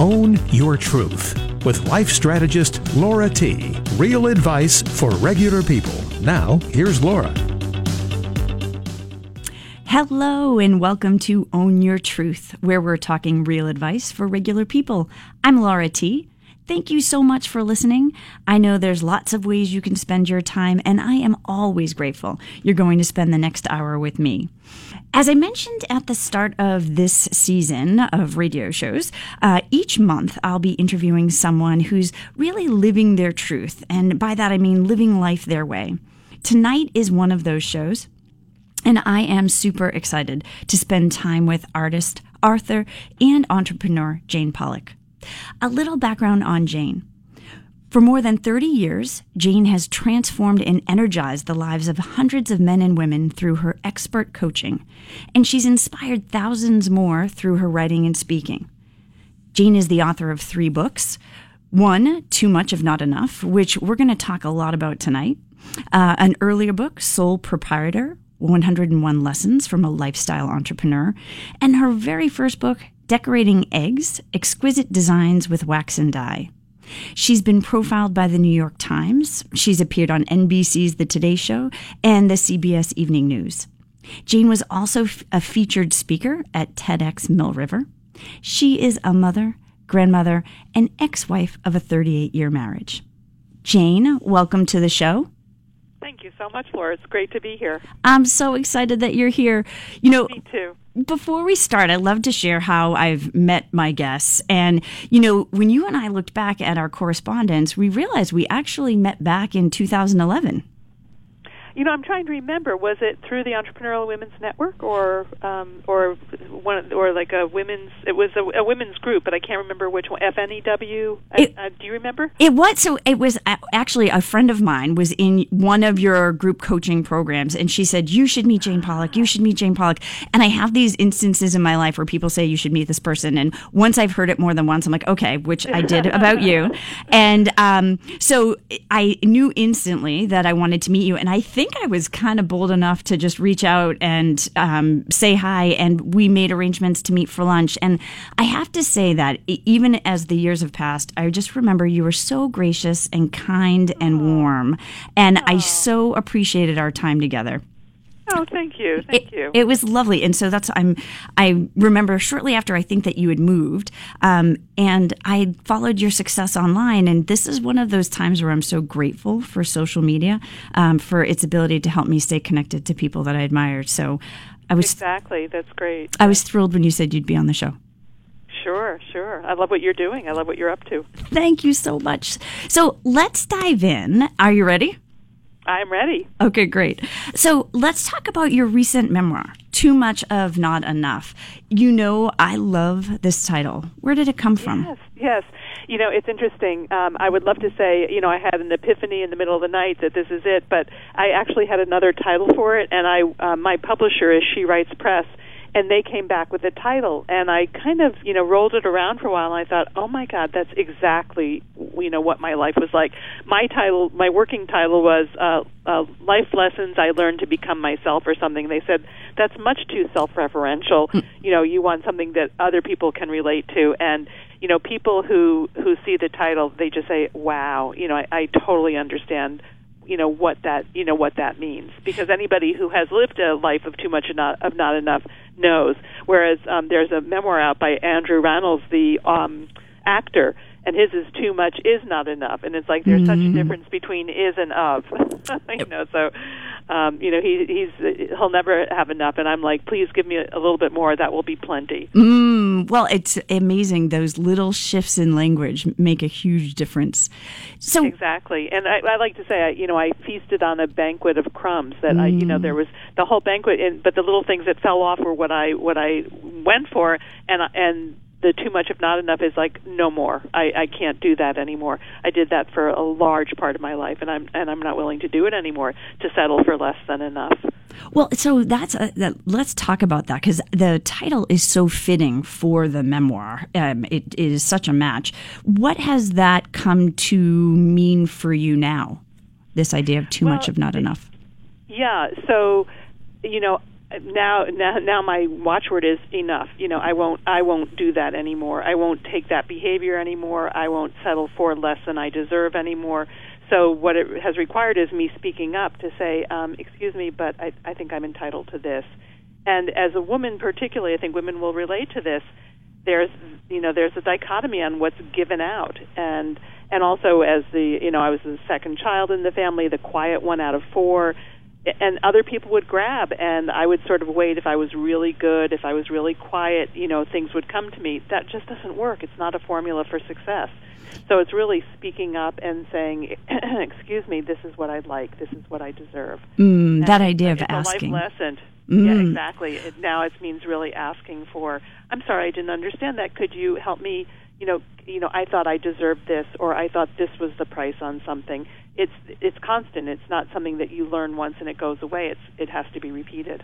Own Your Truth with life strategist Laura T. Real advice for regular people. Now, here's Laura. Hello, and welcome to Own Your Truth, where we're talking real advice for regular people. I'm Laura T. Thank you so much for listening. I know there's lots of ways you can spend your time, and I am always grateful you're going to spend the next hour with me. As I mentioned at the start of this season of radio shows, uh, each month I'll be interviewing someone who's really living their truth. And by that I mean living life their way. Tonight is one of those shows. And I am super excited to spend time with artist, author, and entrepreneur Jane Pollak. A little background on Jane. For more than 30 years, Jane has transformed and energized the lives of hundreds of men and women through her expert coaching, and she's inspired thousands more through her writing and speaking. Jane is the author of three books. One, Too Much of Not Enough, which we're going to talk a lot about tonight. Uh, an earlier book, Soul Proprietor 101 Lessons from a Lifestyle Entrepreneur. And her very first book, Decorating Eggs Exquisite Designs with Wax and Dye. She's been profiled by the New York Times. She's appeared on NBC's The Today Show and the CBS Evening News. Jane was also a featured speaker at TEDx Mill River. She is a mother, grandmother, and ex wife of a 38 year marriage. Jane, welcome to the show. Thank you so much, Laura. It's great to be here. I'm so excited that you're here. You know, me too before we start, I'd love to share how I've met my guests. And, you know, when you and I looked back at our correspondence, we realized we actually met back in 2011. You know, I'm trying to remember. Was it through the Entrepreneurial Women's Network, or um, or one, or like a women's? It was a, a women's group, but I can't remember which one. FNEW. It, uh, do you remember? It was so. It was actually a friend of mine was in one of your group coaching programs, and she said you should meet Jane Pollak. You should meet Jane Pollak. And I have these instances in my life where people say you should meet this person, and once I've heard it more than once, I'm like, okay, which I did about you. And um, so I knew instantly that I wanted to meet you, and I think think I was kind of bold enough to just reach out and um, say hi, and we made arrangements to meet for lunch. And I have to say that even as the years have passed, I just remember you were so gracious and kind and warm, and I so appreciated our time together. Oh, thank you, thank it, you. It was lovely, and so that's I'm. I remember shortly after I think that you had moved, um, and I followed your success online, and this is one of those times where I'm so grateful for social media, um, for its ability to help me stay connected to people that I admired. So, I was exactly that's great. I was thrilled when you said you'd be on the show. Sure, sure. I love what you're doing. I love what you're up to. Thank you so much. So let's dive in. Are you ready? I'm ready. Okay, great. So let's talk about your recent memoir, Too Much of Not Enough. You know, I love this title. Where did it come from? Yes, yes. You know, it's interesting. Um, I would love to say, you know, I had an epiphany in the middle of the night that this is it, but I actually had another title for it, and I, uh, my publisher is She Writes Press and they came back with a title. And i kind of you know rolled it around for a while and i thought oh my god that's exactly you know what my life was like. My title my working title was uh, uh life lessons i learned to become myself or something. They said that's much too self-referential. Mm. you know you want something that other people can relate to. And you know people who who see the title they just say wow. You know i, I totally understand you know what that you know what that means. Because anybody who has lived a life of too much not, of not enough knows. Whereas um, there's a memoir out by Andrew Rannells the um, actor and his is too much is not enough. And it's like there's mm-hmm. such a mm-hmm. difference between is and of. You know so um you know he he's he'll never have enough. And i'm like please give me a, a little bit more. That will be plenty. Mm, well it's amazing. Those little shifts in language make a huge difference. So exactly. And i, I like to say I, you know i feasted on a banquet of crumbs that mm. i you know there was the whole banquet and but the little things that fell off were what i what i went for. And and the too much of not enough is like no more. I, I can't do that anymore. I did that for a large part of my life, and I'm and I'm not willing to do it anymore to settle for less than enough. Well, so that's a, that, let's talk about that because the title is so fitting for the memoir. Um, it, it is such a match. What has that come to mean for you now? This idea of too well, much of not enough. Yeah. So, you know, now now now my watchword is enough. You know i won't i won't do that anymore. I won't take that behavior anymore. I won't settle for less than i deserve anymore. So what it has required is me speaking up to say um excuse me but i i think i'm entitled to this. And as a woman particularly i think women will relate to this. There's you know there's a dichotomy on what's given out. And and also as the you know I was the second child in the family the quiet one out of four and other people would grab and I would sort of wait if I was really good if I was really quiet you know things would come to me. That just doesn't work. It's not a formula for success. So it's really speaking up and saying excuse me this is what I'd like this is what I deserve. Mm, that idea of asking life lesson. Mm. yeah exactly. It, now it means really asking for I'm sorry I didn't understand that. Could you help me you know you know I thought I deserved this or I thought this was the price on something. It's it's constant. It's not something that you learn once and it goes away. It's it has to be repeated.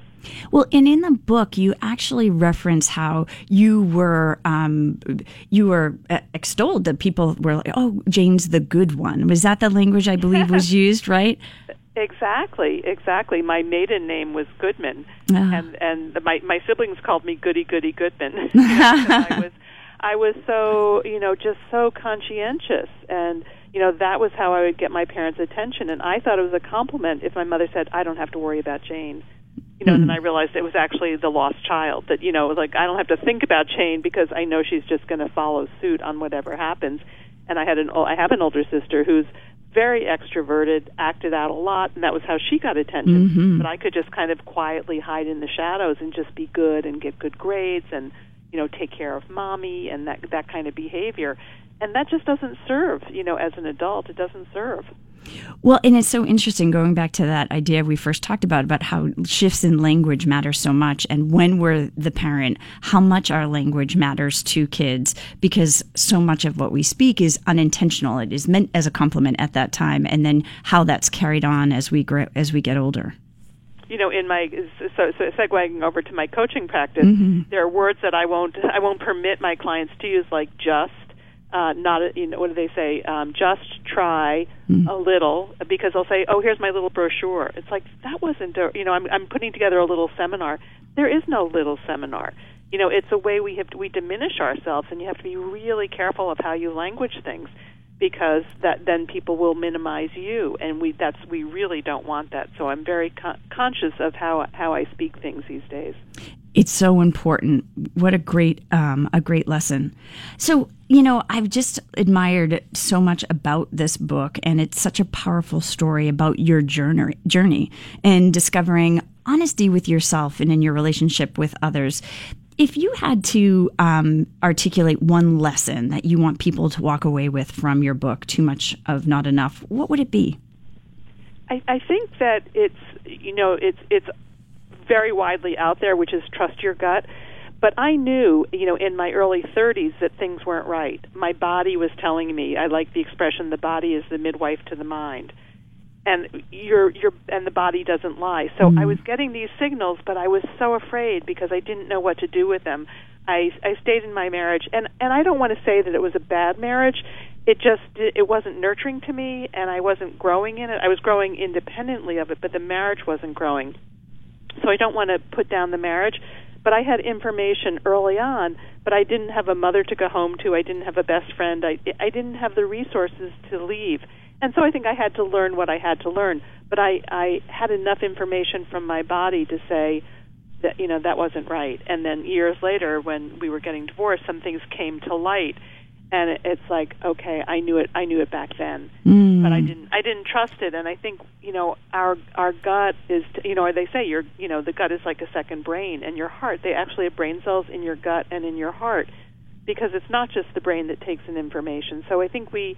Well and in the book you actually reference how you were um, you were uh, extolled that people were like oh jane's the good one. Was that the language i believe was used right? Exactly, exactly. My maiden name was Goodman, uh. and and the, my my siblings called me Goody Goody Goodman. I was I was so you know just so conscientious, and you know that was how I would get my parents' attention, and I thought it was a compliment if my mother said, "I don't have to worry about Jane." You know, mm. and then I realized it was actually the lost child. That you know, like I don't have to think about Jane because I know she's just going to follow suit on whatever happens. And I had an I have an older sister who's very extroverted, acted out a lot, and that was how she got attention. Mm-hmm. But I could just kind of quietly hide in the shadows and just be good and get good grades and you know take care of mommy and that that kind of behavior. And that just doesn't serve, you know, as an adult, it doesn't serve. Well, and it's so interesting going back to that idea we first talked about about how shifts in language matter so much, and when we're the parent, how much our language matters to kids because so much of what we speak is unintentional. It is meant as a compliment at that time, and then how that's carried on as we grow as we get older you know in my so, so segueing over to my coaching practice mm-hmm. there are words that i won't i won't permit my clients to use like just uh, not you know what do they say? Um, just try mm. a little because they'll say, "Oh, here's my little brochure." It's like that wasn't a, you know I'm I'm putting together a little seminar. There is no little seminar. You know, it's a way we have to, we diminish ourselves, and you have to be really careful of how you language things because that then people will minimize you, and we that's we really don't want that. So I'm very con- conscious of how how I speak things these days it's so important. What a great um, a great lesson. So you know, I've just admired so much about this book, and it's such a powerful story about your journey journey and discovering honesty with yourself and in your relationship with others. If you had to um, articulate one lesson that you want people to walk away with from your book, Too Much of Not Enough, what would it be? I, I think that it's you know it's it's very widely out there, which is trust your gut. But I knew, you know, in my early 30s that things weren't right. My body was telling me. I like the expression, "The body is the midwife to the mind," and your your and the body doesn't lie. So mm-hmm. I was getting these signals, but I was so afraid because I didn't know what to do with them. I I stayed in my marriage, and and I don't want to say that it was a bad marriage. It just it wasn't nurturing to me, and I wasn't growing in it. I was growing independently of it, but the marriage wasn't growing. So I don't want to put down the marriage, but I had information early on, but I didn't have a mother to go home to. I didn't have a best friend. I I didn't have the resources to leave. And so I think I had to learn what I had to learn, but I I had enough information from my body to say that you know that wasn't right. And then years later when we were getting divorced, some things came to light. And it's like okay i knew it i knew it back then. Mm. but i didn't i didn't trust it. And i think you know our our gut is you know they say your you know the gut is like a second brain and your heart. They actually have brain cells in your gut and in your heart. Because it's not just the brain that takes in information. So i think we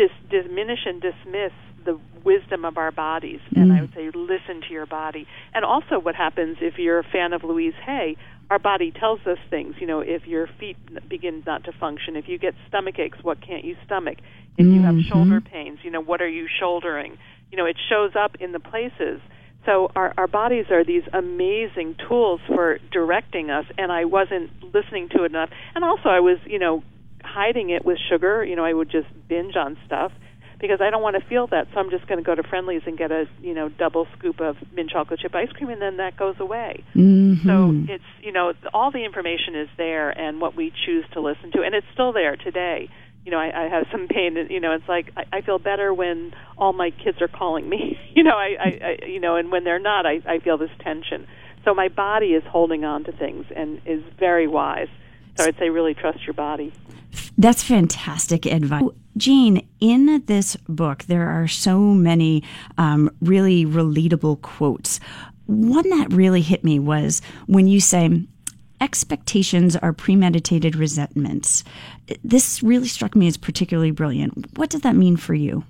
dis- diminish and dismiss the wisdom of our bodies and mm. i would say listen to your body and also what happens if you're a fan of louise hay our body tells us things. You know, if your feet begin not to function, if you get stomach aches, what can't you stomach? If you have mm-hmm. shoulder pains, you know, what are you shouldering? You know, it shows up in the places. So our our bodies are these amazing tools for directing us, and I wasn't listening to it enough. And also, I was, you know, hiding it with sugar. You know, I would just binge on stuff because I don't want to feel that. So I'm just going to go to Friendly's and get a you know double scoop of mint chocolate chip ice cream, and then that goes away. Mm-hmm. So it's you know all the information is there, and what we choose to listen to, and it's still there today. You know, I, I have some pain. And, you know, it's like I, I feel better when all my kids are calling me. You know, I, I, I you know, and when they're not, I, I feel this tension. So my body is holding on to things and is very wise. So I'd say really trust your body. That's fantastic advice. Jane, in this book, there are so many um, really relatable quotes. One that really hit me was when you say, expectations are premeditated resentments. This really struck me as particularly brilliant. What does that mean for you?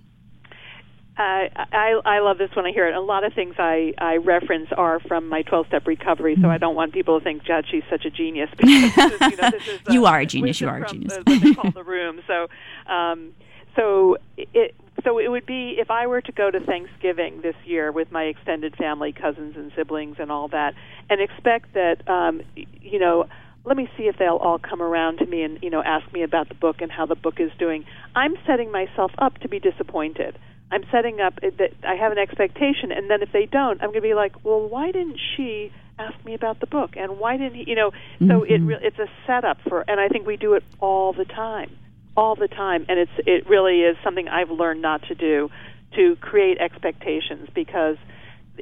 Uh, I I love this when I hear it. A lot of things I I reference are from my 12 step recovery, so I don't want people to think, "God, she's such a genius." Because this is, you, know, this is, uh, you are a genius. You are a genius. The, what they call the room. So, um, so it so it would be if I were to go to Thanksgiving this year with my extended family, cousins and siblings, and all that, and expect that um, you know let me see if they'll all come around to me and you know ask me about the book and how the book is doing. I'm setting myself up to be disappointed. I'm setting up that I have an expectation, and then if they don't, I'm going to be like, well, why didn't she ask me about the book, and why didn't he? You know, so mm-hmm. it re- it's a setup for, and I think we do it all the time, all the time, and it's it really is something I've learned not to do, to create expectations because.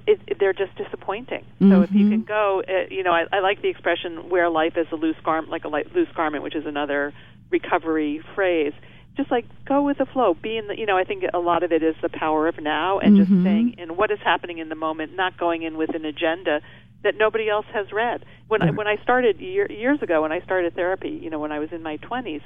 It, it, they're just disappointing. Mm-hmm. So if you can go, uh, you know, I, I like the expression "wear life as a loose garment," like a light, loose garment, which is another recovery phrase just like go with the flow. Be in the you know i think a lot of it is the power of now and mm-hmm. just saying in what is happening in the moment not going in with an agenda that nobody else has read. When i when i started year, years ago when i started therapy you know when i was in my 20s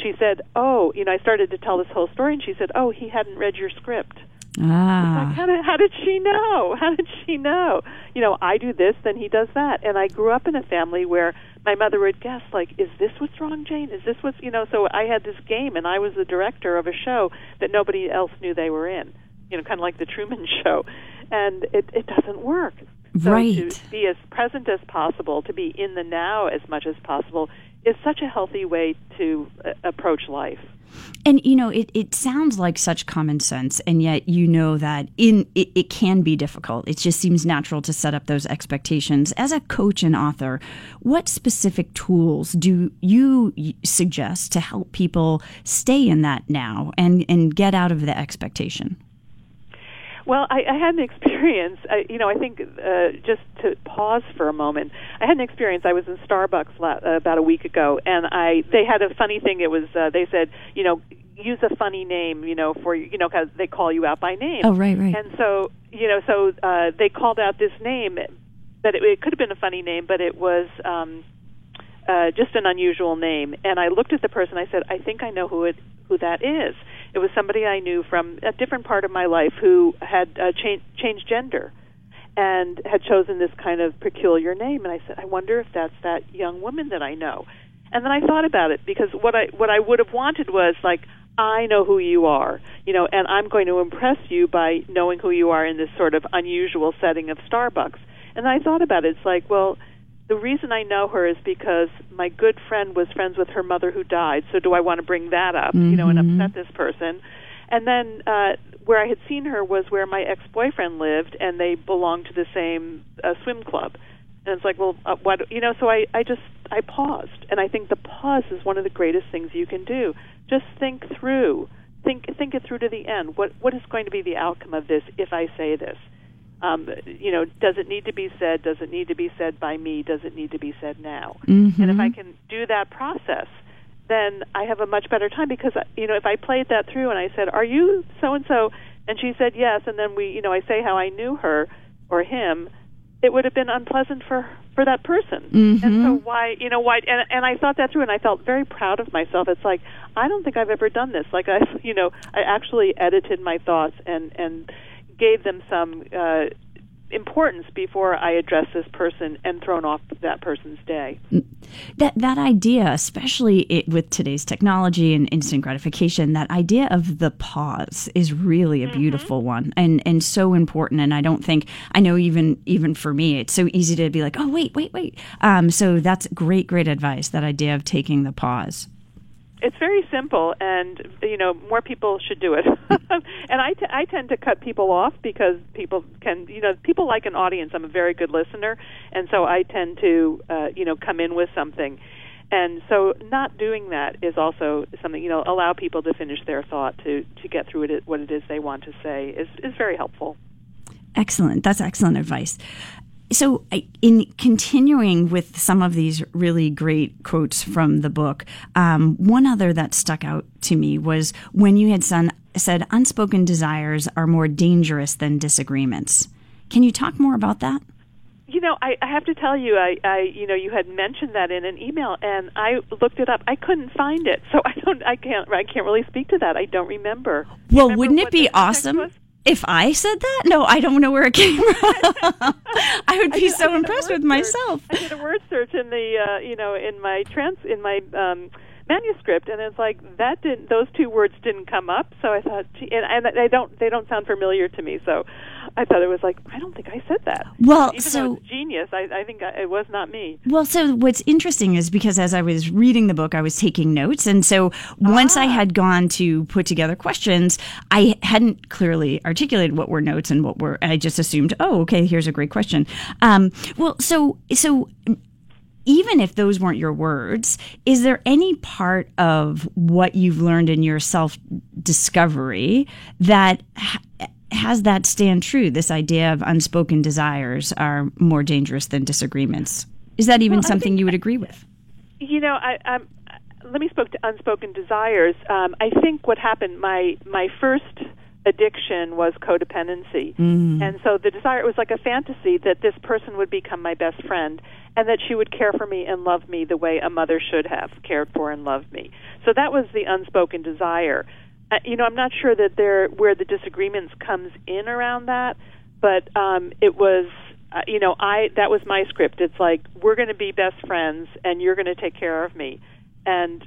she said oh you know i started to tell this whole story and she said oh he hadn't read your script Ah. Like, how, did, how did she know? How did she know? You know, I do this, then he does that. And I grew up in a family where my mother would guess, like, is this what's wrong, Jane? Is this what's, you know, so I had this game and I was the director of a show that nobody else knew they were in. You know, kind of like the Truman Show. And it, it doesn't work. So right. to be as present as possible, to be in the now as much as possible, is such a healthy way to uh, approach life. And you know, it, it sounds like such common sense, and yet you know that in it, it can be difficult. It just seems natural to set up those expectations. As a coach and author, what specific tools do you suggest to help people stay in that now and, and get out of the expectation? Well, I, I had an experience. I, you know, I think uh, just to pause for a moment, I had an experience. I was in Starbucks la- uh, about a week ago, and I they had a funny thing. It was uh, they said, you know, use a funny name, you know, for you know, because they call you out by name. Oh, right, right. And so, you know, so uh, they called out this name, but it, it could have been a funny name, but it was. um uh, just an unusual name, and I looked at the person. I said, "I think I know who it who that is." It was somebody I knew from a different part of my life who had uh, cha- changed gender and had chosen this kind of peculiar name. And I said, I wonder if that's that young woman that I know. And then I thought about it because what I what I would have wanted was like I know who you are, you know, and I'm going to impress you by knowing who you are in this sort of unusual setting of Starbucks. And I thought about it. It's like, well, the reason I know her is because my good friend was friends with her mother who died. So do I want to bring that up, mm-hmm. you know, and upset this person? And then uh, where I had seen her was where my ex-boyfriend lived, and they belonged to the same uh, swim club. And it's like, well, uh, what you know? So I, I just, I paused, and I think the pause is one of the greatest things you can do. Just think through, think, think it through to the end. What, what is going to be the outcome of this if I say this? Um, you know, does it need to be said? Does it need to be said by me? Does it need to be said now? Mm-hmm. And if I can do that process, then I have a much better time because you know if I played that through and I said, "Are you so and so?" and she said yes, and then we, you know, I say how I knew her or him, it would have been unpleasant for for that person. Mm-hmm. And so why, you know, why? And and I thought that through, and I felt very proud of myself. It's like I don't think I've ever done this. Like I, you know, I actually edited my thoughts and and gave them some uh, importance before I address this person and thrown off that person's day. That that idea, especially it, with today's technology and instant gratification, that idea of the pause is really a beautiful mm-hmm. one and and so important. And I don't think I know even even for me, it's so easy to be like, oh wait, wait, wait. Um, so that's great, great advice. That idea of taking the pause. It's very simple, and you know more people should do it. and I, t- I tend to cut people off because people can you know people like an audience. I'm a very good listener, and so I tend to uh, you know come in with something. And so, not doing that is also something you know allow people to finish their thought to to get through it what it is they want to say is is very helpful. Excellent. That's excellent advice. So, in continuing with some of these really great quotes from the book, um, one other that stuck out to me was when you had son, said unspoken desires are more dangerous than disagreements. Can you talk more about that? You know, I, I have to tell you, I, I, you know, you had mentioned that in an email, and I looked it up. I couldn't find it, so I don't, I can't, I can't really speak to that. I don't remember. Well, remember wouldn't it be awesome? If I said that? No, I don't know where it came from. I would be I, so impressed with search. myself. I did a word search in the, uh, you know, in my trans, in my um, manuscript, and it's like that didn't, those two words didn't come up. So I thought, gee, and, and they don't, they don't sound familiar to me. So I thought it was like I don't think I said that. Well, even so it's genius, I, I think I, it was not me. Well, so what's interesting is because as I was reading the book, I was taking notes, and so once ah. I had gone to put together questions, I hadn't clearly articulated what were notes and what were. I just assumed, oh, okay, here's a great question. Um, well, so so even if those weren't your words, is there any part of what you've learned in your self discovery that ha- has that stand true? This idea of unspoken desires are more dangerous than disagreements. Is that even well, something think, you would agree with? You know, I, um, let me speak to unspoken desires. Um, I think what happened, my my first addiction was codependency, mm. and so the desire it was like a fantasy that this person would become my best friend, and that she would care for me and love me the way a mother should have cared for and loved me. So that was the unspoken desire. Uh, you know, I'm not sure that there where the disagreements comes in around that, but um, it was. Uh, you know, I that was my script. It's like we're going to be best friends, and you're going to take care of me. And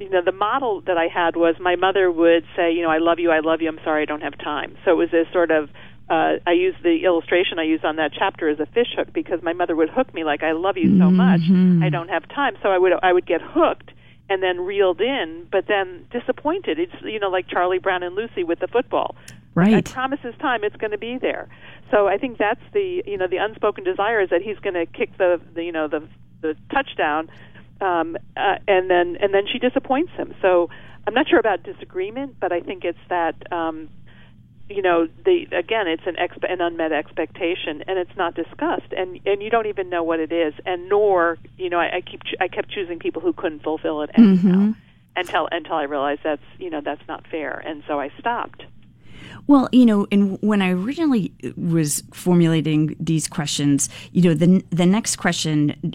you know, the model that I had was my mother would say, you know, I love you, I love you. I'm sorry, I don't have time. So it was this sort of uh, I use the illustration I use on that chapter as a fish hook because my mother would hook me like I love you so much. Mm-hmm. I don't have time, so I would I would get hooked and then reeled in, but then disappointed. It's you know like Charlie Brown and Lucy with the football. Right. Promise this time it's going to be there. So I think that's the you know the unspoken desire is that he's going to kick the, the you know the the touchdown, um, uh, and then and then she disappoints him. So I'm not sure about disagreement, but I think it's that. Um, you know the again it's an exp- an unmet expectation and it's not discussed and and you don't even know what it is and nor you know I, I keep ch- I kept choosing people who couldn't fulfill it anyhow mm-hmm. until until I realized that's you know that's not fair and so I stopped. Well, you know, and when I originally was formulating these questions, you know, the the next question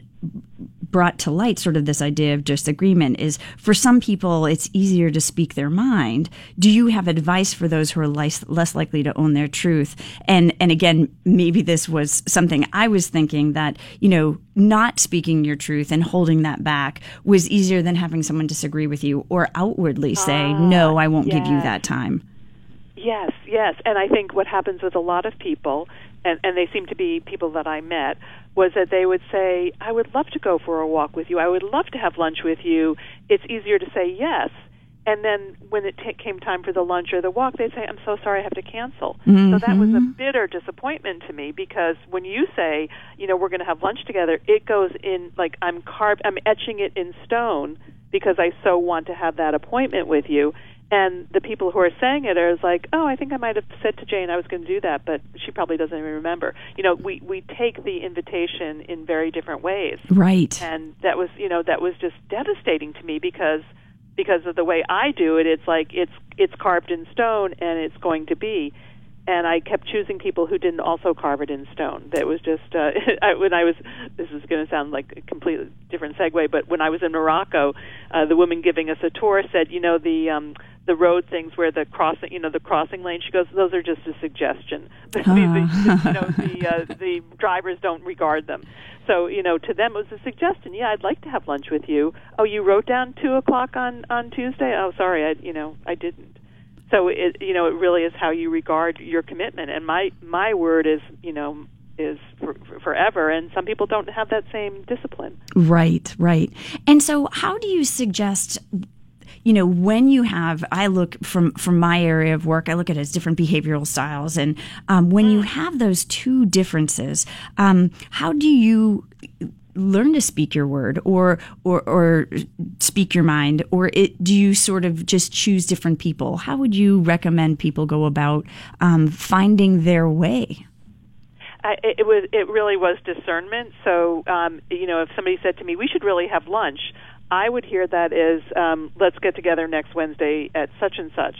brought to light sort of this idea of disagreement is for some people it's easier to speak their mind. Do you have advice for those who are less, less likely to own their truth? And and again maybe this was something i was thinking that you know not speaking your truth and holding that back was easier than having someone disagree with you or outwardly say uh, no i won't yes. give you that time. Yes yes. And i think what happens with a lot of people and, and they seemed to be people that I met, was that they would say, I would love to go for a walk with you. I would love to have lunch with you. It's easier to say yes. And then when it t- came time for the lunch or the walk, they'd say, I'm so sorry, I have to cancel. Mm-hmm. So that was a bitter disappointment to me because when you say, you know, we're going to have lunch together, it goes in like I'm carved, I'm etching it in stone because I so want to have that appointment with you and the people who are saying it are like, oh, I think I might have said to Jane I was going to do that, but she probably doesn't even remember. You know, we we take the invitation in very different ways, right? And that was, you know, that was just devastating to me because because of the way I do it. It's like it's it's carved in stone, and it's going to be and I kept choosing people who didn't also carve it in stone. That was just uh, I, when I was. This is going to sound like a completely different segue, but when I was in Morocco, uh, the woman giving us a tour said, you know, the um, the road things where the crossing, you know, the crossing lane. She goes, those are just a suggestion. the, the, you know, the uh, the drivers don't regard them. So you know, to them it was a suggestion. Yeah, I'd like to have lunch with you. Oh, you wrote down two o'clock on on Tuesday. Oh, sorry, I you know I didn't so it you know it really is how you regard your commitment and my my word is you know is for, for forever and some people don't have that same discipline right right and so how do you suggest you know, when you have, I look from from my area of work, I look at it as different behavioral styles, and um, when you have those two differences, um, how do you learn to speak your word or or or speak your mind? Or it, do you sort of just choose different people? How would you recommend people go about um, finding their way? I, it was it really was discernment. So um, you know if somebody said to me we should really have lunch i would hear that is, um, let's get together next wednesday at such and such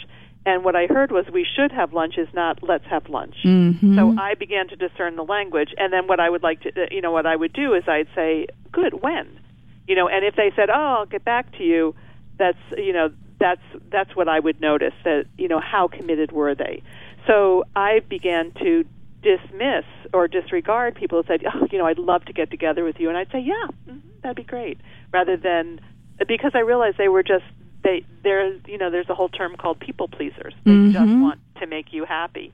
and what I heard was we should have lunch is not let's have lunch. Mm-hmm. So I began to discern the language, and then what I would like to, uh, you know, what I would do is I'd say, "Good, when?" You know, and if they said, "Oh, I'll get back to you," that's you know, that's that's what I would notice that you know how committed were they. So I began to dismiss or disregard people who said, "Oh, you know, I'd love to get together with you," and I'd say, "Yeah, mm-hmm, that'd be great," rather than because I realized they were just they there's you know there's a whole term called people pleasers. They mm-hmm. just want to make you happy.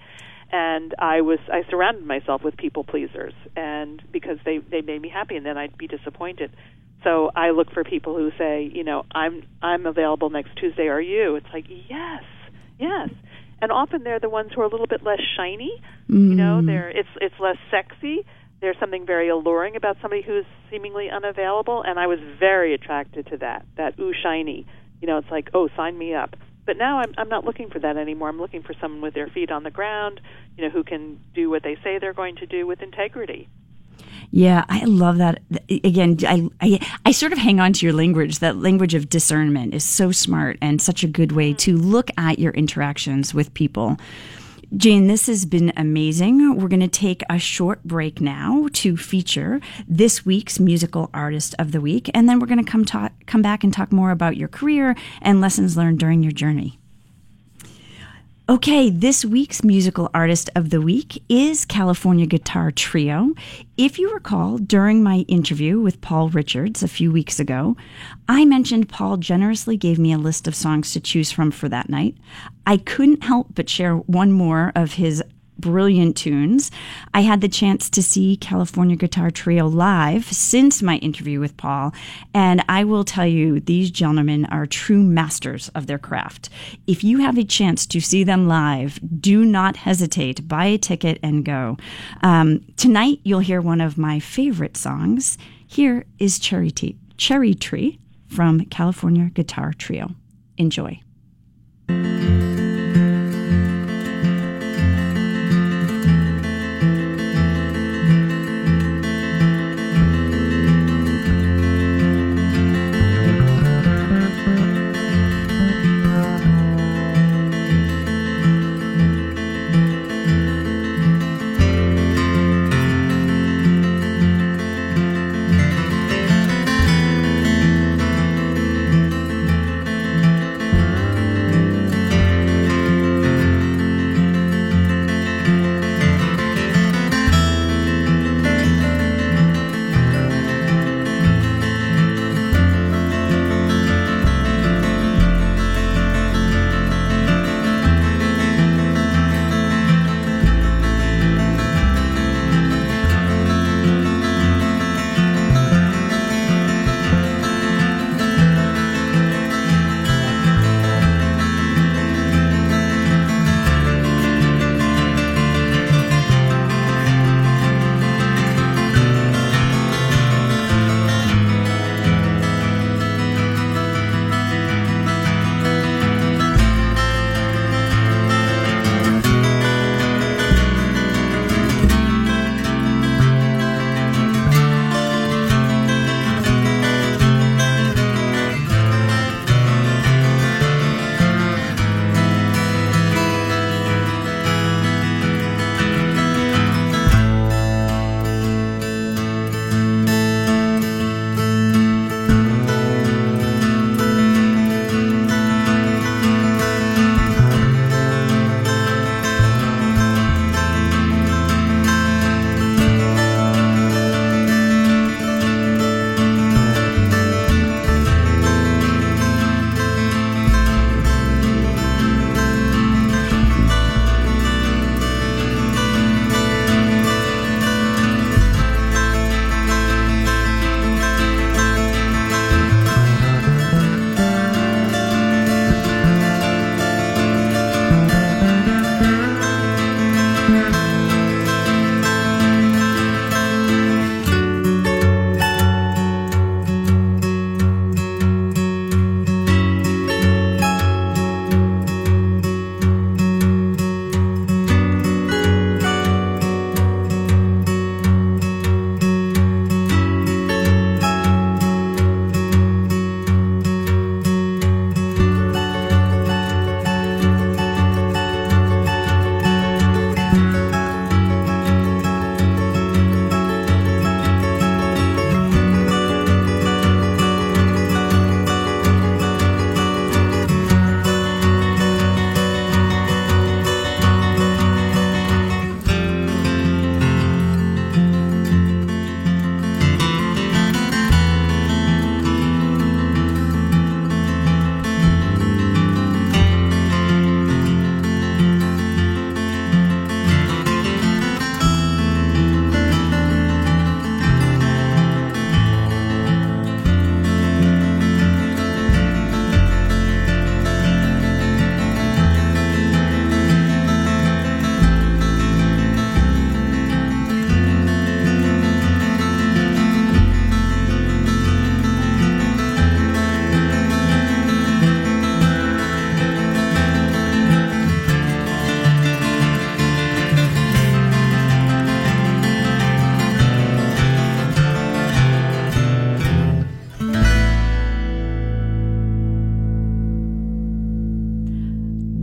And I was I surrounded myself with people pleasers and because they they made me happy and then I'd be disappointed. So I look for people who say, you know, I'm I'm available next Tuesday are you? It's like, yes. Yes. And often they're the ones who are a little bit less shiny. Mm. You know, they're it's it's less sexy. There's something very alluring about somebody who's seemingly unavailable and I was very attracted to that. That ooh shiny you know, it's like, oh, sign me up. But now I'm I'm not looking for that anymore. I'm looking for someone with their feet on the ground, you know, who can do what they say they're going to do with integrity. Yeah, I love that. Again, I, I, I sort of hang on to your language. That language of discernment is so smart and such a good way mm-hmm. to look at your interactions with people. Jane, this has been amazing. We're going to take a short break now to feature this week's musical artist of the week, and then we're going to come talk, come back and talk more about your career and lessons learned during your journey. Okay, this week's musical artist of the week is California Guitar Trio. If you recall, during my interview with Paul Richards a few weeks ago, I mentioned Paul generously gave me a list of songs to choose from for that night. I couldn't help but share one more of his brilliant tunes. I had the chance to see California Guitar Trio live since my interview with Paul, and I will tell you, these gentlemen are true masters of their craft. If you have a chance to see them live, do not hesitate. Buy a ticket and go. Um, tonight, you'll hear one of my favorite songs. Here is Cherry, Tea, Cherry Tree from California Guitar Trio. Enjoy.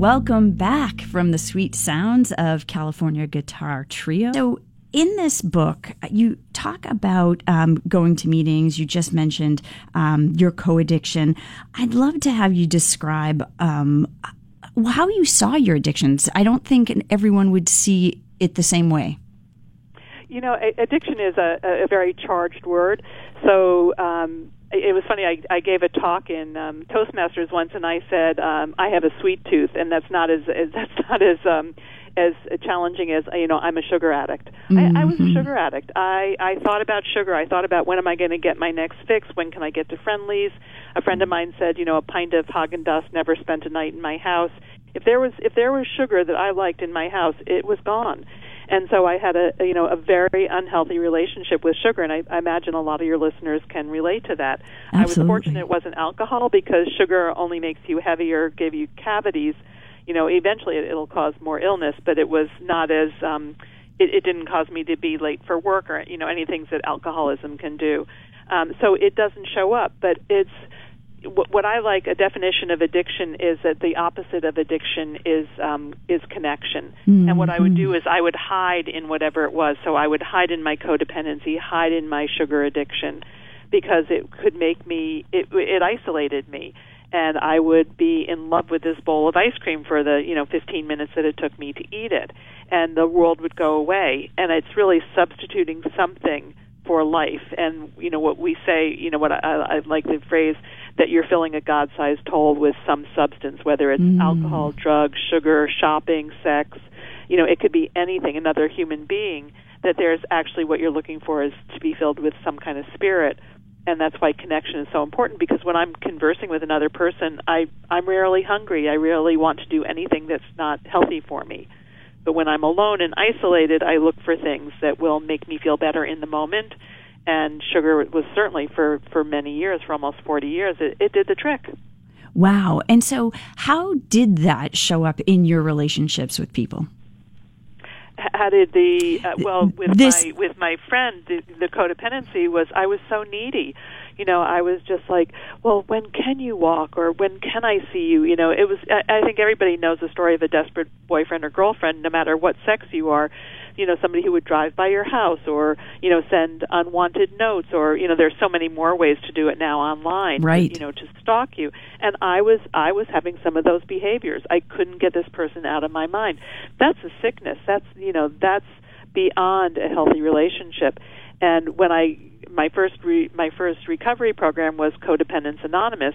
Welcome back from the sweet sounds of California Guitar Trio. So, in this book, you talk about um, going to meetings. You just mentioned um, your co addiction. I'd love to have you describe um, how you saw your addictions. I don't think everyone would see it the same way. You know, addiction is a, a very charged word. So, um, it was funny. I, I gave a talk in um, Toastmasters once, and I said um, I have a sweet tooth, and that's not as, as that's not as um, as challenging as you know I'm a sugar addict. Mm-hmm. I, I was a mm-hmm. sugar addict. I I thought about sugar. I thought about when am I going to get my next fix? When can I get to Friendly's? A friend of mine said, you know, a pint of Haagen Dazs never spent a night in my house. If there was if there was sugar that I liked in my house, it was gone. And so I had a you know a very unhealthy relationship with sugar, and I, I imagine a lot of your listeners can relate to that. Absolutely. I was fortunate it wasn't alcohol because sugar only makes you heavier, give you cavities you know, eventually it, it'll cause more illness, but it was not as um, it, it didn't cause me to be late for work or you know any things that alcoholism can do. Um, so it doesn't show up, but it's what I like a definition of addiction is that the opposite of addiction is um, is connection. Mm-hmm. And what I would do mm-hmm. is I would hide in whatever it was. So I would hide in my codependency, hide in my sugar addiction, because it could make me it, it isolated me and I would be in love with this bowl of ice cream for the you know 15 minutes that it took me to eat it, and the world would go away. And it's really substituting something for life. And you know what we say, you know what I, I like the phrase that you're filling a God-sized hole with some substance, whether it's mm. alcohol, drugs, sugar, shopping, sex. You know, it could be anything. Another human being. That there's actually what you're looking for is to be filled with some kind of spirit and that's why connection is so important because when I'm conversing with another person, I I'm rarely hungry. I rarely want to do anything that's not healthy for me. But when I'm alone and isolated, I look for things that will make me feel better in the moment. And sugar was certainly for for many years, for almost 40 years, it, it did the trick. Wow. And so how did that show up in your relationships with people? how did the uh, well with this, my with my friend the, the codependency was I was so needy you know i was just like well when can you walk or when can i see you? You know it was i, I think everybody knows the story of a desperate boyfriend or girlfriend no matter what sex you are. You know somebody who would drive by your house or you know send unwanted notes or you know there's so many more ways to do it now online right. you know to stalk you. And i was i was having some of those behaviors. I couldn't get this person out of my mind. That's a sickness. That's you know that's beyond a healthy relationship. And when i my first re, my first recovery program was codependence anonymous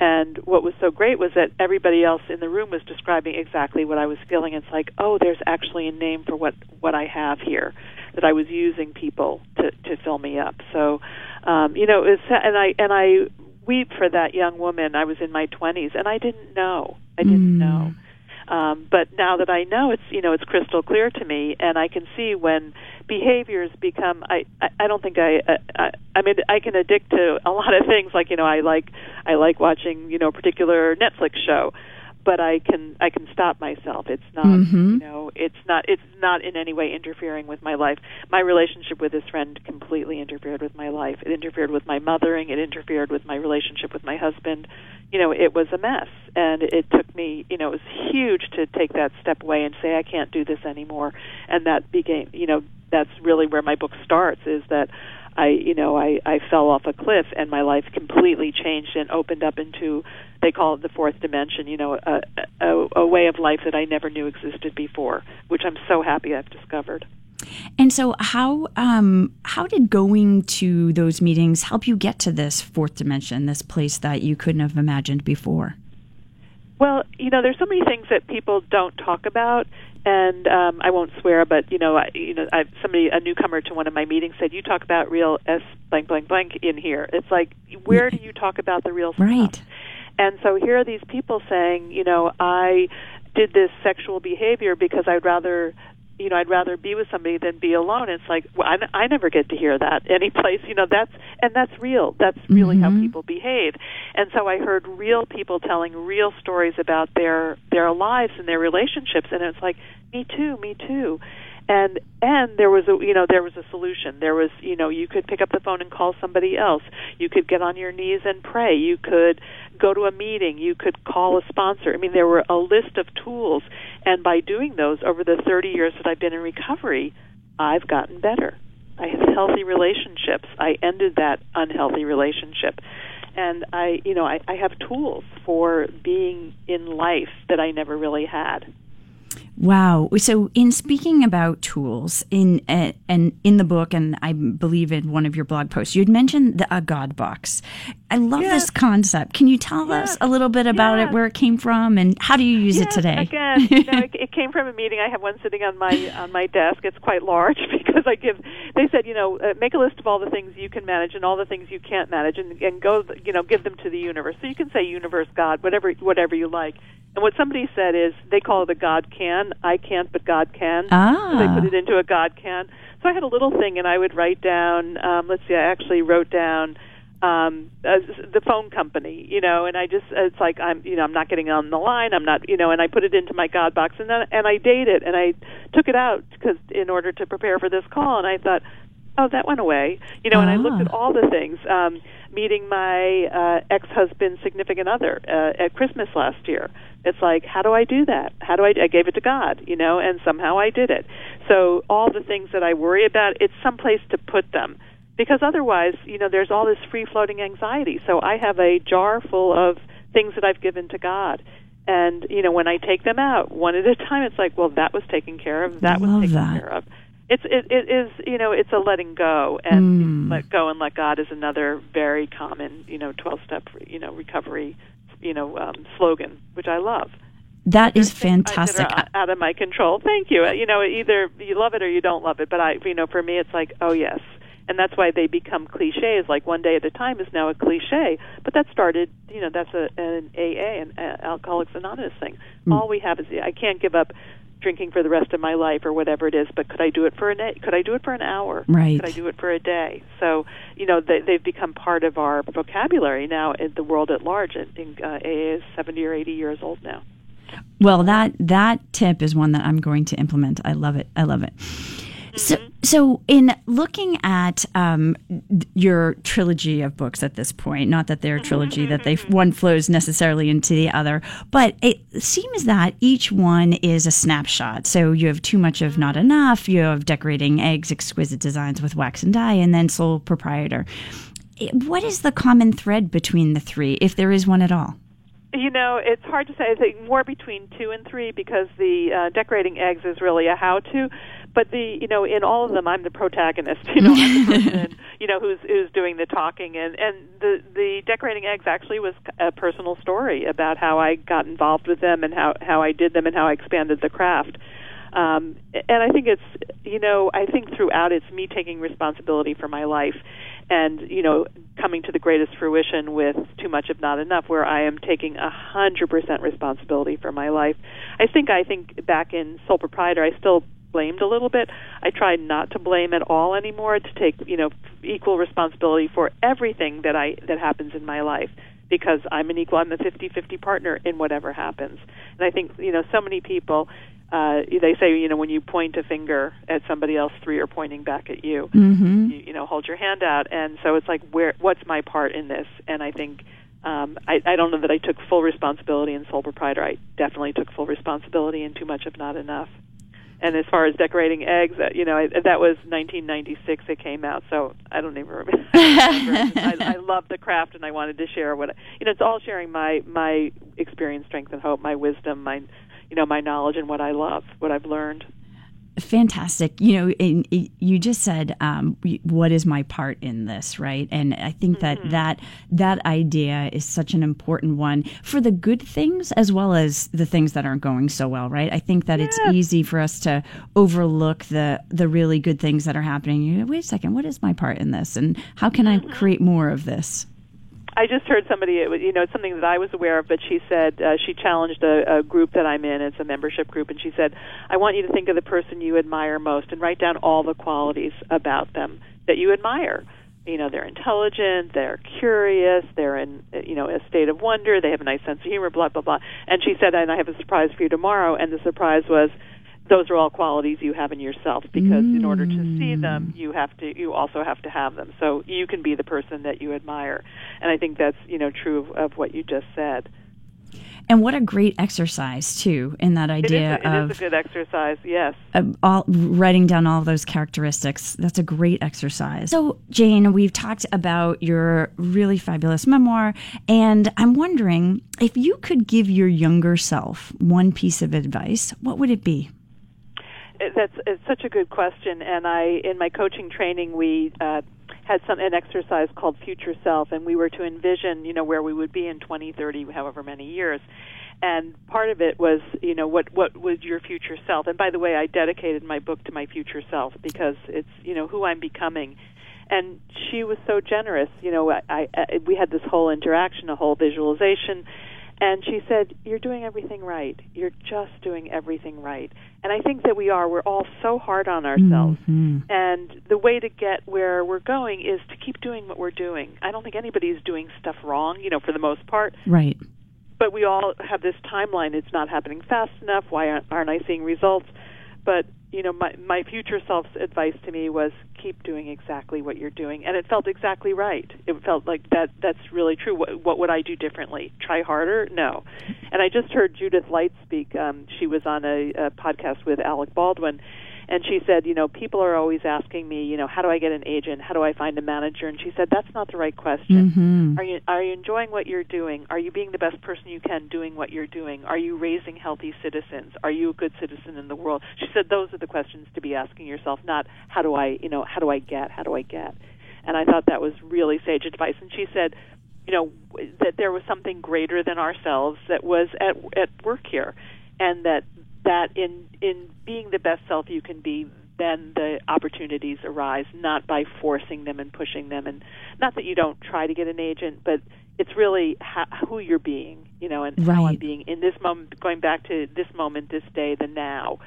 and what was so great was that everybody else in the room was describing exactly what I was feeling. It's like, oh, there's actually a name for what what I have here that I was using people to to fill me up. So, um, you know, it was, and I and I weep for that young woman. I was in my 20s, and I didn't know. I didn't mm. know. Um, but now that I know, it's you know it's crystal clear to me, and I can see when behaviors become. I I, I don't think I, I I mean I can addict to a lot of things. Like you know I like I like watching you know a particular Netflix show, but I can I can stop myself. It's not mm-hmm. you know it's not it's not in any way interfering with my life. My relationship with this friend completely interfered with my life. It interfered with my mothering. It interfered with my relationship with my husband. You know, it was a mess, and it took me. You know, it was huge to take that step away and say I can't do this anymore. And that became you know that's really where my book starts. Is that I, you know, I, I fell off a cliff and my life completely changed and opened up into, they call it the fourth dimension, you know, a, a, a way of life that I never knew existed before, which I'm so happy I've discovered. And so, how um, how did going to those meetings help you get to this fourth dimension, this place that you couldn't have imagined before? Well, you know, there's so many things that people don't talk about, and um, I won't swear, but you know, I, you know, I, somebody, a newcomer to one of my meetings, said, "You talk about real s blank blank blank in here." It's like, where do you talk about the real stuff? Right. And so here are these people saying, you know, I did this sexual behavior because I'd rather you know, I'd rather be with somebody than be alone. It's like well, I, I never get to hear that any place. You know, that's and that's real. That's really mm-hmm. how people behave. And so I heard real people telling real stories about their their lives and their relationships, and it's like me too, me too. And and there was a you know there was a solution. There was you know you could pick up the phone and call somebody else. You could get on your knees and pray. You could go to a meeting. You could call a sponsor. I mean there were a list of tools. And by doing those over the 30 years that I've been in recovery I've gotten better. I have healthy relationships. I ended that unhealthy relationship. And I you know I, I have tools for being in life that I never really had Wow. So, in speaking about tools in uh, and in the book, and I believe in one of your blog posts, you had mentioned the, a God box. I love yes. this concept. Can you tell yes. us a little bit about yes. it, where it came from, and how do you use it today? Again, you know, it, it, came from a meeting. I have one sitting on my on my desk. It's quite large because I give. They said, you know, uh, make a list of all the things you can manage and all the things you can't manage, and, and go, you know, give them to the universe. So you can say universe, God, whatever whatever you like. And what somebody said is they call it a God can. I can't, but God can. Ah. So they put it into a God can. So I had a little thing, and I would write down. Um, let's see, I actually wrote down um uh, the phone company you know and i just it's like i'm you know i'm not getting on the line i'm not you know and i put it into my god box and then and i date it and i took it out because in order to prepare for this call and i thought oh that went away you know and i looked at ah. all the things um meeting my uh ex husband's significant other uh, at christmas last year it's like, how do I do that? How do I? I gave it to God, you know, and somehow I did it. So all the things that I worry about, it's someplace to put them, because otherwise, you know, there's all this free floating anxiety. So I have a jar full of things that I've given to God, and you know, when I take them out one at a time, it's like, well, that was taken care of. That was taken that. care of. It's it, it is you know it's a letting go and mm. let go and let God is another very common you know twelve step you know recovery you know um, slogan, which I love. That is fantastic. out of my control. Thank you. You know, either you love it or you don't love it. But I, you know, for me, it's like, oh yes, and that's why they become cliches. Like one day at a time is now a cliche. But that started, you know, that's a, an AA, an Alcoholics Anonymous thing. Mm. All we have is I can't give up drinking for the rest of my life or whatever it is but could i do it for an could i do it for an hour? Right. Could i do it for a day? So you know they, they've become part of our vocabulary now in the world at large. I think uh, aa is 70 or 80 years old now. Well that that tip is one that i'm going to implement. I love it. I love it so, mm-hmm. so in looking at um, your trilogy of books at this point, not that they're a mm-hmm, trilogy that they mm-hmm, one flows necessarily into the other, but it seems that each one is a snapshot. So you have too much of not enough. You have decorating eggs, exquisite designs with wax and dye, and then sole proprietor. What is the common thread between the three, if there is one at all? You know, it's hard to say. I think more between two and three because the uh, decorating eggs is really a how-to but the you know in all of them I'm the protagonist you know I'm the person you know who's who's doing the talking. And and the the decorating eggs actually was a personal story about how I got involved with them and how how I did them and how I expanded the craft. Um and I think it's you know I think throughout it's me taking responsibility for my life and you know coming to the greatest fruition with too much of not enough where i am taking a hundred percent responsibility for my life. I think i think back in sole proprietor i still blamed a little bit. I try not to blame at all anymore. To take you know equal responsibility for everything that I that happens in my life because I'm an equal. I'm a 50-50 partner in whatever happens. And I think you know so many people. Uh, they say you know when you point a finger at somebody else, three are pointing back at you. Mm-hmm. You, you know, hold your hand out, and so it's like where what's my part in this? And I think um, I, I don't know that I took full responsibility in sole proprietor. I definitely took full responsibility in too much of not enough and as far as decorating eggs, uh, you know, I, that was 1996 it came out, so I don't even remember. I, I love the craft, and I wanted to share what you know. It's all sharing my my experience, strength, and hope, my wisdom, my you know, my knowledge, and what I love, what I've learned fantastic you know in, in, you just said um, what is my part in this right and i think that mm-hmm. that that idea is such an important one for the good things as well as the things that aren't going so well right i think that yeah. it's easy for us to overlook the the really good things that are happening you know, wait a second what is my part in this and how can mm-hmm. i create more of this I just heard somebody, you know, it's something that I was aware of, but she said uh, she challenged a, a group that I'm in. It's a membership group, and she said, "I want you to think of the person you admire most and write down all the qualities about them that you admire." You know, they're intelligent, they're curious, they're in, you know, a state of wonder, they have a nice sense of humor, blah blah blah. And she said, "And I have a surprise for you tomorrow." And the surprise was those are all qualities you have in yourself because mm. in order to see them you have to you also have to have them so you can be the person that you admire and i think that's you know true of, of what you just said and what a great exercise too in that idea it is, a, it of is a good exercise. Yes, all, writing down all those characteristics. That's a great exercise. So Jane, we've talked about your really fabulous memoir, and I'm wondering if you could give your younger self one piece of advice, what would it be? That's it's such a good question, and I in my coaching training we uh, had some an exercise called Future Self, and we were to envision you know where we would be in 20, 30, however many years. And part of it was, you know, what what was your future self? And by the way, I dedicated my book to my future self because it's, you know, who I'm becoming. And she was so generous. You know, I, I we had this whole interaction, a whole visualization, and she said, You're doing everything right. You're just doing everything right. And I think that we are. We're all so hard on ourselves. Mm-hmm. And the way to get where we're going is to keep doing what we're doing. I don't think anybody's doing stuff wrong, you know, for the most part. Right. But we all have this timeline. It's not happening fast enough. Why aren't, aren't I seeing results? But you know, my my future self's advice to me was keep doing exactly what you're doing, and it felt exactly right. It felt like that that's really true. What, what would I do differently? Try harder? No. And I just heard Judith Light speak. Um, she was on a, a podcast with Alec Baldwin, and she said, you know, people are always asking me, you know, how do I get an agent? How do I find a manager? And she said, that's not the right question. Mm-hmm. Are you are you enjoying what you're doing? Are you being the best person you can doing what you're doing? Are you raising healthy citizens? Are you a good citizen in the world? She said those are the questions to be asking yourself, not how do I, you know, how do I get? How do I get? And I thought that was really sage advice. And she said, you know, that there was something greater than ourselves that was at at work here, and that that in in being the best self you can be then the opportunities arise not by forcing them and pushing them and not that you don't try to get an agent but it's really how, who you're being you know and right. how I'm being in this moment going back to this moment this day the now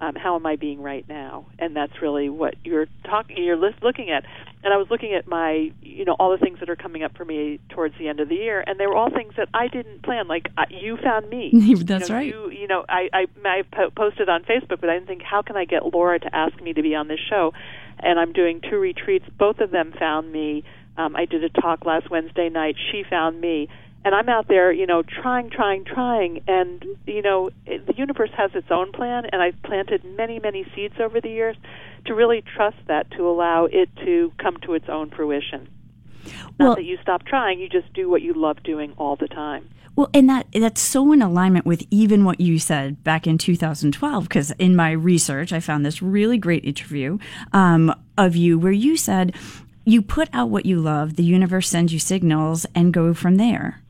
um, how am I being right now? And that's really what you're talking, you're looking at. And I was looking at my, you know, all the things that are coming up for me towards the end of the year, and they were all things that I didn't plan. Like uh, you found me. that's you know, right. You, you know, I I, I posted on Facebook, but I didn't think how can I get Laura to ask me to be on this show, and I'm doing two retreats. Both of them found me. Um, I did a talk last Wednesday night. She found me and I'm out there, you know, trying, trying, trying, and you know, it, the universe has its own plan, and I've planted many, many seeds over the years to really trust that to allow it to come to its own fruition. Not well, that you stop trying, you just do what you love doing all the time. Well, and that that's so in alignment with even what you said back in 2012. Because in my research, I found this really great interview um, of you where you said you put out what you love, the universe sends you signals, and go from there.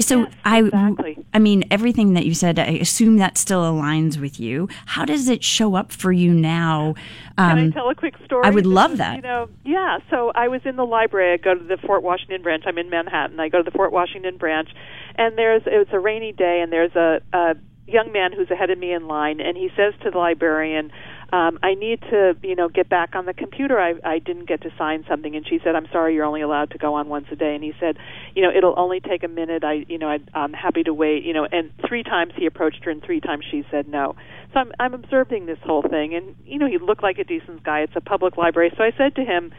So yes, exactly. I, I mean, everything that you said, I assume that still aligns with you. How does it show up for you now? Um, Can I um, tell a quick story? I would love that. You know, yeah. So I was in the library. I go to the Fort Washington branch. I'm in Manhattan. I go to the Fort Washington branch, and there's it's a rainy day, and there's a, a young man who's ahead of me in line, and he says to the librarian um, I need to, you know, get back on the computer. I, I didn't get to sign something, and she said, "I'm sorry, you're only allowed to go on once a day." And he said, "You know, it'll only take a minute. I, you know, I, I'm happy to wait." You know, and three times he approached her, and three times she said no. So I'm, I'm observing this whole thing, and you know, he looked like a decent guy. It's a public library, so I said to him,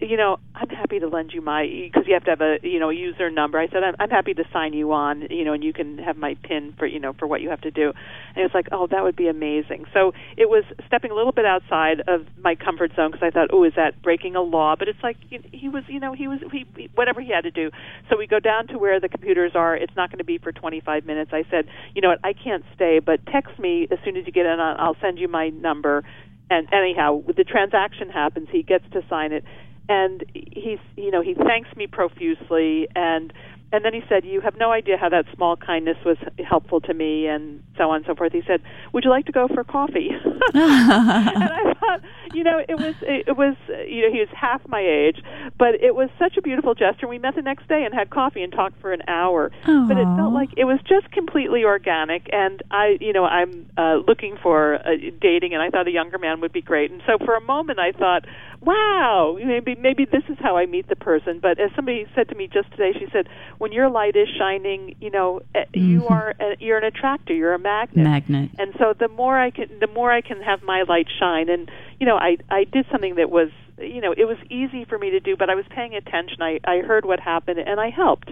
you know, I'm happy to lend you my because you have to have a you know user number. I said I'm, I'm happy to sign you on, you know, and you can have my pin for you know for what you have to do. And it's like, oh, that would be amazing. So it was stepping a little bit outside of my comfort zone because I thought, oh, is that breaking a law? But it's like he was, you know, he was he whatever he had to do. So we go down to where the computers are. It's not going to be for 25 minutes. I said, you know what, I can't stay, but text me as soon as you get in. I'll send you my number and anyhow the transaction happens he gets to sign it and he's you know he thanks me profusely and and then he said you have no idea how that small kindness was helpful to me and so on and so forth. He said would you like to go for coffee? And i thought you know it was it was you know he was half my age but it was such a beautiful gesture. We met the next day and had coffee and talked for an hour. Aww. but it felt like it was just completely organic and i you know i'm uh, looking for uh, dating and i thought a younger man would be great. And so for a moment i thought wow maybe maybe this is how i meet the person. But as somebody said to me just today she said when your light is shining, you know, mm-hmm. you are a, you're an attractor, you're a magnet. Magnet. And so the more I can, the more I can have my light shine. And you know, I I did something that was, you know, it was easy for me to do, but I was paying attention. I I heard what happened, and I helped.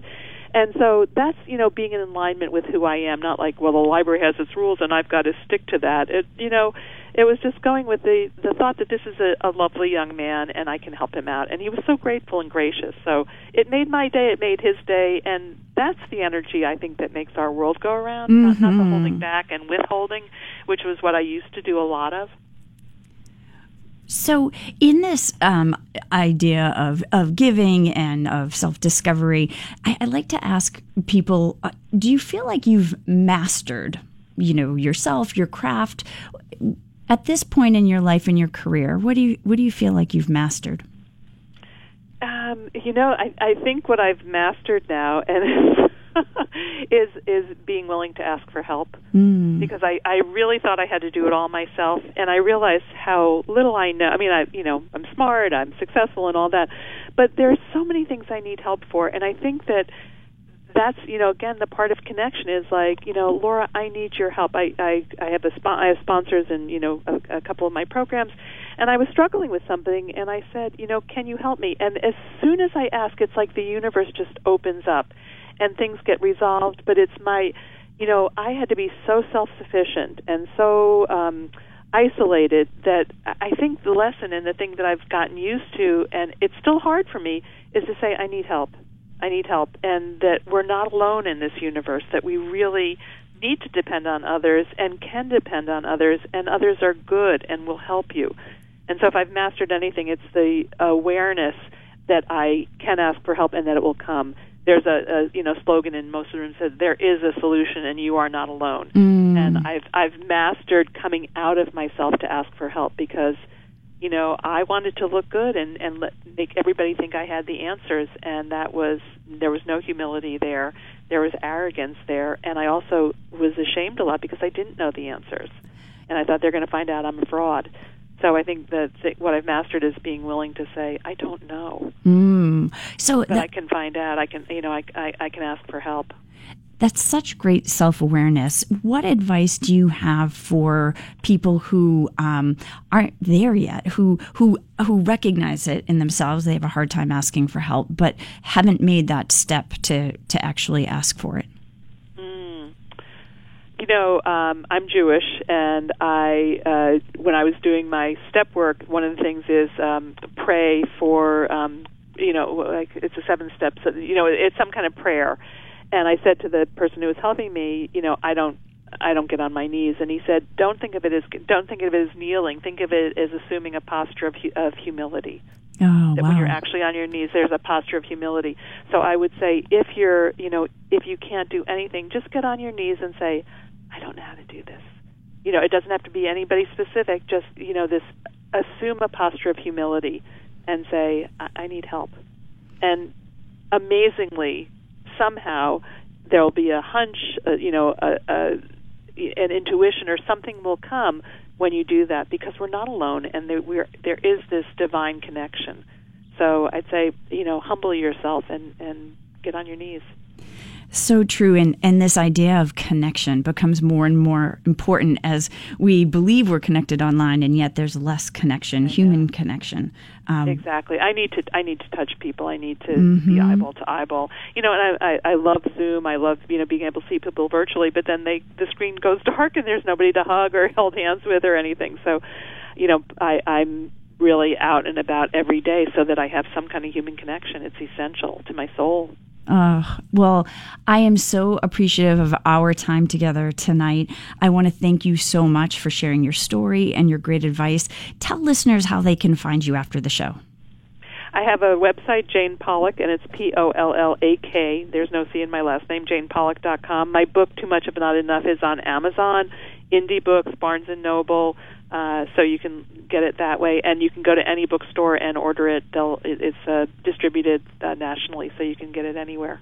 And so that's you know being in alignment with who I am, not like well the library has its rules and I've got to stick to that. It you know it was just going with the the thought that this is a, a lovely young man and I can help him out. And he was so grateful and gracious. So it made my day. It made his day. And that's the energy I think that makes our world go around. Mm-hmm. Not, not the mm-hmm. holding back and withholding, which was what I used to do a lot of. So, in this um, idea of, of giving and of self discovery, I, would like to ask people: uh, Do you feel like you've mastered, you know, yourself, your craft? At this point in your life and your career, what do you what do you feel like you've mastered? Um, you know, I, I think what I've mastered now, and is is being willing to ask for help mm. because I I really thought I had to do it all myself, and I realized how little I know. I mean, I you know I'm smart, I'm successful, and all that, but there are so many things I need help for, and I think that that's you know again the part of connection is like you know Laura I need your help. I I I have a spo- I have sponsors in you know a, a couple of my programs. And I was struggling with something and I said you know can you help me? And as soon as I ask it's like the universe just opens up and things get resolved. But it's my you know I had to be so self-sufficient and so um isolated that I think the lesson and the thing that I've gotten used to and it's still hard for me is to say I need help I need help, and that we're not alone in this universe, that we really need to depend on others and can depend on others, and others are good and will help you. And so, if I've mastered anything, it's the awareness that I can ask for help and that it will come. There's a, a you know slogan in most of the rooms that there is a solution and you are not alone. Mm. And I've I've mastered coming out of myself to ask for help because you know, I wanted to look good and and let, make everybody think I had the answers, and that was there was no humility there. There was arrogance there, and I also was ashamed a lot because I didn't know the answers, and I thought they're going to find out I'm a fraud. So I think that what I've mastered is being willing to say I don't know. Mm. So but that, I can find out. I can, you know, I, I I can ask for help. That's such great self awareness. What advice do you have for people who um, aren't there yet, who who who recognize it in themselves? They have a hard time asking for help, but haven't made that step to to actually ask for it. Mm. You know, um, I'm Jewish, and I uh, when I was doing my step work, one of the things is um, pray for. Um, you know, like it's a seven steps. You know, it's some kind of prayer and I said to the person who was helping me, you know, I don't I don't get on my knees. And he said, don't think of it as don't think of it as kneeling. Think of it as assuming a posture of of humility. Oh, that wow. when you're actually on your knees, there's a posture of humility. So I would say, if you're, you know, if you can't do anything, just get on your knees and say, I don't know how to do this. You know, it doesn't have to be anybody specific. Just, you know, this assume a posture of humility and say, I, I need help. And amazingly, somehow there'll be a hunch, uh, you know, a, a, an intuition or something will come when you do that because we're not alone and there, we're, there is this divine connection. So I'd say, you know, humble yourself and, and get on your knees. So true. And, and this idea of connection becomes more and more important as we believe we're connected online, and yet there's less connection, human connection. Um, exactly. I need to I need to touch people. I need to mm-hmm. be eyeball to eyeball. You know, and I, I I love Zoom. I love you know being able to see people virtually, but then they the screen goes dark and there's nobody to hug or hold hands with or anything. So, you know, I I'm really out and about every day so that I have some kind of human connection. It's essential to my soul. Uh, well, I am so appreciative of our time together tonight. I want to thank you so much for sharing your story and your great advice. Tell listeners how they can find you after the show. I have a website, Jane Pollak, and it's P O L L A K. There's no C in my last name, janepollak.com. My book, Too Much of Not Enough, is on Amazon, Indie Books, Barnes and Noble, uh, so you can get it that way, and you can go to any bookstore and order it. They'll, it's uh, distributed uh, nationally, so you can get it anywhere.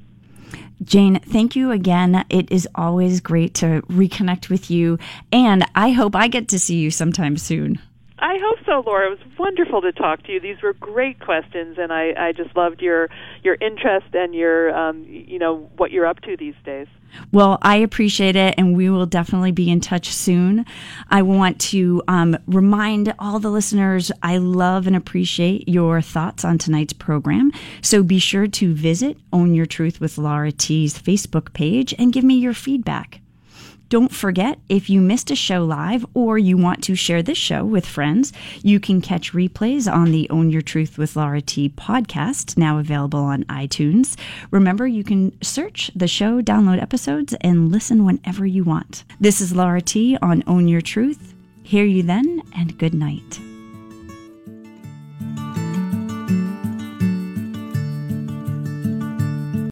Jane, thank you again. It is always great to reconnect with you, and I hope I get to see you sometime soon. I hope so, Laura. It was wonderful to talk to you. These were great questions, and I, I just loved your your interest and your um, you know what you're up to these days. Well, I appreciate it, and we will definitely be in touch soon. I want to um, remind all the listeners I love and appreciate your thoughts on tonight's program. So be sure to visit Own Your Truth with Laura T's Facebook page and give me your feedback. Don't forget, if you missed a show live or you want to share this show with friends, you can catch replays on the Own Your Truth with Laura T podcast, now available on iTunes. Remember, you can search the show, download episodes, and listen whenever you want. This is Laura T on Own Your Truth. Hear you then, and good night.